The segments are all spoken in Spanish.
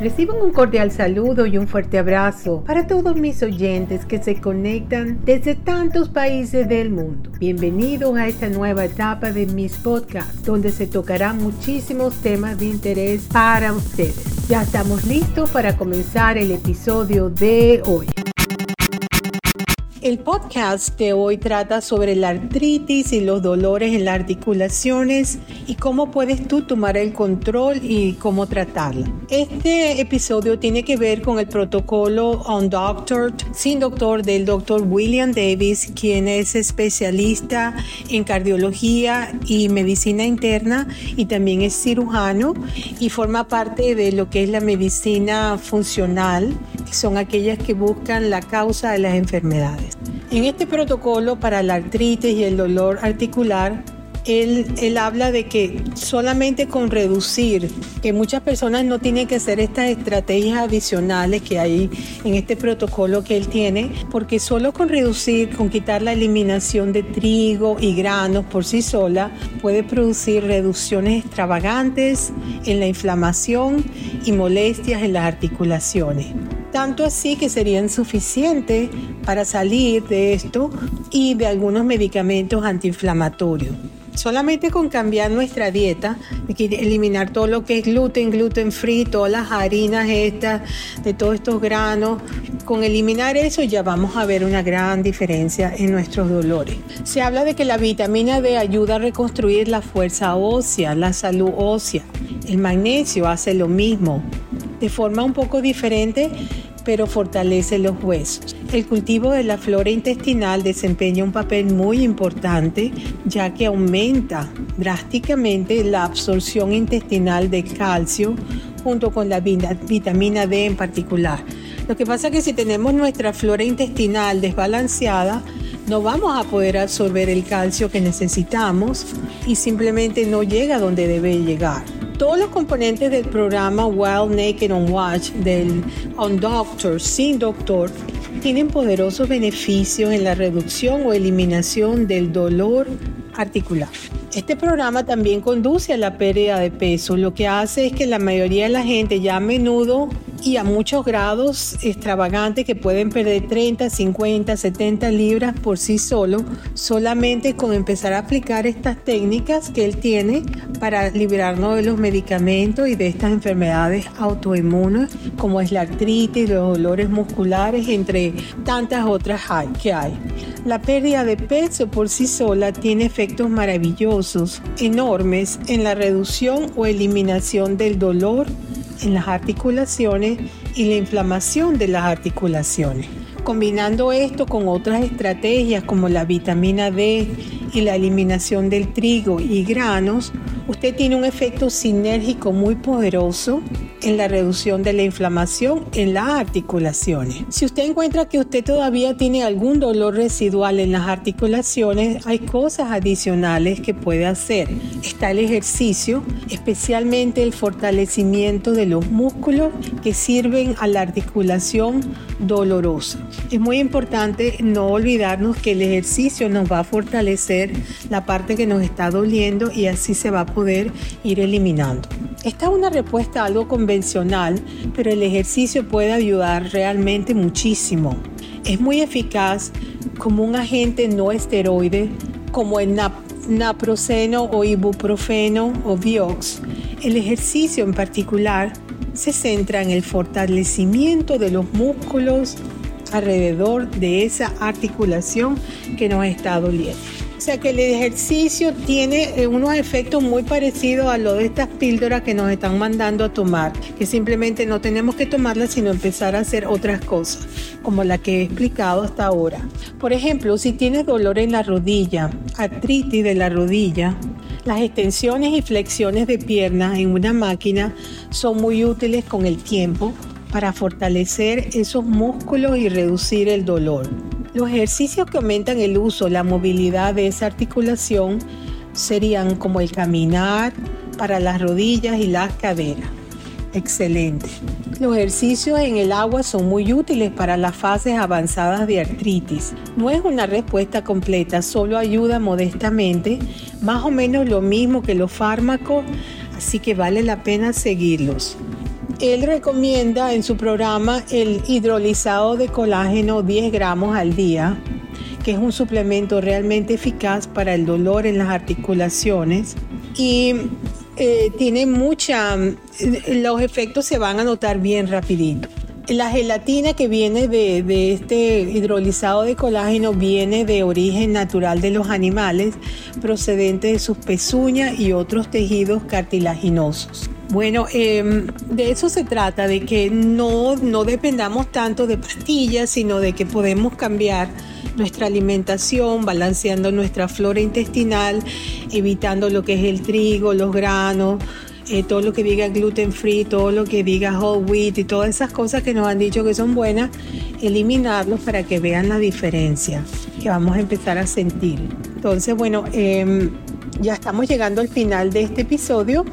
Reciban un cordial saludo y un fuerte abrazo para todos mis oyentes que se conectan desde tantos países del mundo. Bienvenidos a esta nueva etapa de mis podcasts, donde se tocarán muchísimos temas de interés para ustedes. Ya estamos listos para comenzar el episodio de hoy. El podcast de hoy trata sobre la artritis y los dolores en las articulaciones y cómo puedes tú tomar el control y cómo tratarla. Este episodio tiene que ver con el protocolo Undoctored, sin doctor del doctor William Davis, quien es especialista en cardiología y medicina interna y también es cirujano y forma parte de lo que es la medicina funcional, son aquellas que buscan la causa de las enfermedades. En este protocolo para la artritis y el dolor articular, él, él, habla de que solamente con reducir, que muchas personas no tienen que hacer estas estrategias adicionales que hay en este protocolo que él tiene, porque solo con reducir, con quitar la eliminación de trigo y granos por sí sola, puede producir reducciones extravagantes en la inflamación y molestias en las articulaciones tanto así que serían suficientes para salir de esto y de algunos medicamentos antiinflamatorios. Solamente con cambiar nuestra dieta, eliminar todo lo que es gluten, gluten free, todas las harinas estas, de todos estos granos, con eliminar eso ya vamos a ver una gran diferencia en nuestros dolores. Se habla de que la vitamina D ayuda a reconstruir la fuerza ósea, la salud ósea. El magnesio hace lo mismo, de forma un poco diferente, pero fortalece los huesos. El cultivo de la flora intestinal desempeña un papel muy importante ya que aumenta drásticamente la absorción intestinal de calcio junto con la vitamina D en particular. Lo que pasa es que si tenemos nuestra flora intestinal desbalanceada, no vamos a poder absorber el calcio que necesitamos y simplemente no llega donde debe llegar. Todos los componentes del programa Wild Naked on Watch del On Doctor sin doctor tienen poderosos beneficios en la reducción o eliminación del dolor articular. Este programa también conduce a la pérdida de peso, lo que hace es que la mayoría de la gente ya a menudo y a muchos grados extravagantes que pueden perder 30, 50, 70 libras por sí solo, solamente con empezar a aplicar estas técnicas que él tiene para liberarnos de los medicamentos y de estas enfermedades autoinmunes como es la artritis, los dolores musculares, entre tantas otras que hay. La pérdida de peso por sí sola tiene efectos maravillosos, enormes en la reducción o eliminación del dolor en las articulaciones y la inflamación de las articulaciones. Combinando esto con otras estrategias como la vitamina D y la eliminación del trigo y granos, usted tiene un efecto sinérgico muy poderoso en la reducción de la inflamación en las articulaciones. Si usted encuentra que usted todavía tiene algún dolor residual en las articulaciones, hay cosas adicionales que puede hacer. Está el ejercicio, especialmente el fortalecimiento de los músculos que sirven a la articulación dolorosa. Es muy importante no olvidarnos que el ejercicio nos va a fortalecer la parte que nos está doliendo y así se va a poder ir eliminando. Esta es una respuesta algo convencional, pero el ejercicio puede ayudar realmente muchísimo. Es muy eficaz como un agente no esteroide, como el naproxeno o ibuprofeno o Vioxx. El ejercicio en particular se centra en el fortalecimiento de los músculos alrededor de esa articulación que nos está doliendo. O sea que el ejercicio tiene eh, unos efectos muy parecidos a lo de estas píldoras que nos están mandando a tomar, que simplemente no tenemos que tomarlas sino empezar a hacer otras cosas, como la que he explicado hasta ahora. Por ejemplo, si tienes dolor en la rodilla, artritis de la rodilla, las extensiones y flexiones de piernas en una máquina son muy útiles con el tiempo para fortalecer esos músculos y reducir el dolor. Los ejercicios que aumentan el uso, la movilidad de esa articulación serían como el caminar para las rodillas y las caderas. Excelente. Los ejercicios en el agua son muy útiles para las fases avanzadas de artritis. No es una respuesta completa, solo ayuda modestamente, más o menos lo mismo que los fármacos, así que vale la pena seguirlos. Él recomienda en su programa el hidrolizado de colágeno 10 gramos al día, que es un suplemento realmente eficaz para el dolor en las articulaciones y eh, tiene mucha, los efectos se van a notar bien rapidito. La gelatina que viene de, de, este hidrolizado de colágeno viene de origen natural de los animales, procedente de sus pezuñas y otros tejidos cartilaginosos. Bueno, em, de eso se trata, de que no, no dependamos tanto de pastillas, sino de que podemos cambiar nuestra alimentación, balanceando nuestra flora intestinal, evitando lo que es el trigo, los granos, eh, todo lo que diga gluten free, todo lo que diga whole wheat y todas esas cosas que nos han dicho que son buenas, eliminarlos para que vean la diferencia que vamos a empezar a sentir. Entonces, bueno, em, ya estamos llegando al final de este episodio.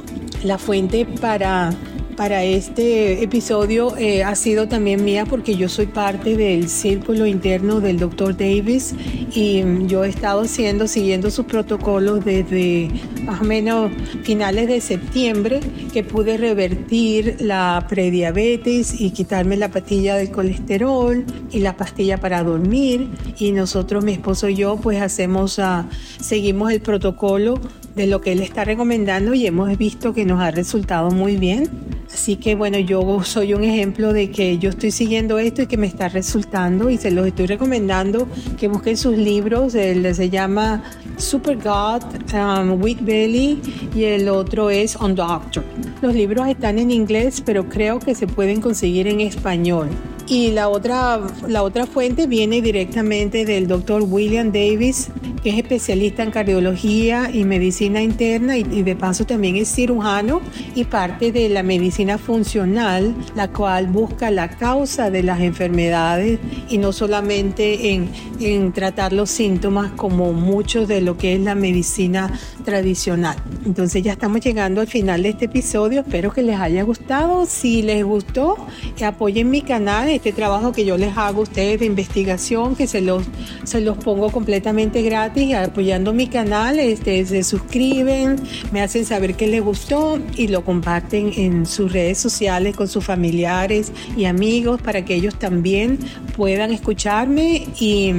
La fuente para, para este episodio eh, ha sido también mía porque yo soy parte del círculo interno del Dr. Davis y yo he estado haciendo, siguiendo sus protocolos desde más o menos finales de septiembre que pude revertir la prediabetes y quitarme la pastilla del colesterol y la pastilla para dormir y nosotros, mi esposo y yo, pues hacemos, uh, seguimos el protocolo de lo que él está recomendando y hemos visto que nos ha resultado muy bien. Así que bueno, yo soy un ejemplo de que yo estoy siguiendo esto y que me está resultando y se los estoy recomendando que busquen sus libros. Él se llama Super God, um, Belly y el otro es On Doctor. Los libros están en inglés, pero creo que se pueden conseguir en español. Y la otra, la otra fuente viene directamente del doctor William Davis, es especialista en cardiología y medicina interna y, de paso también es cirujano y parte de la medicina funcional, la cual busca la causa de las enfermedades y no solamente en, en tratar los síntomas como muchos de lo que es la medicina tradicional. Entonces ya estamos llegando al final de este episodio, espero que les haya gustado. Si les gustó, apoyen mi canal este trabajo que yo les hago a ustedes de investigación, que se los, se los pongo completamente gratis, apoyando mi canal, este, se suscriben, me hacen saber que les gustó y lo comparten en sus redes sociales con sus familiares y amigos para que ellos también puedan escucharme y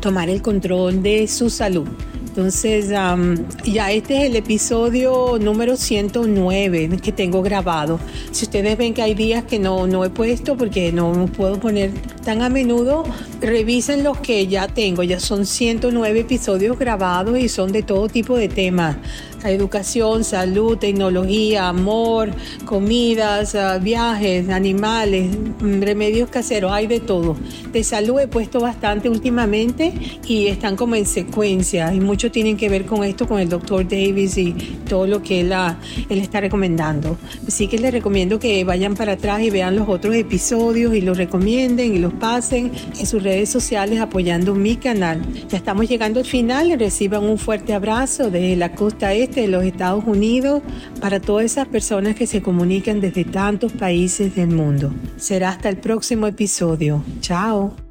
tomar el control de su salud. Entonces, ya este es el episodio número 109 que tengo grabado. Si ustedes ven que hay días que no, no he puesto porque no puedo poner tan a menudo, revisen los que ya tengo. Ya son 109 episodios grabados y son de todo tipo de temas educación, salud, tecnología, amor, comidas, viajes, animales, mm, remedios caseros, hay de todo. De salud he puesto bastante últimamente y están como en secuencia y mucho tienen que ver con esto, con el doctor Davis y todo lo que él, él está recomendando. Así que les recomiendo que vayan para atrás y vean los otros episodios y los recomienden y los pasen en sus redes sociales apoyando mi canal. Ya estamos llegando al final, reciban un fuerte abrazo desde la costa este de los Estados Unidos para todas esas personas que se comunican desde tantos países del mundo. Será hasta el próximo episodio. Chao.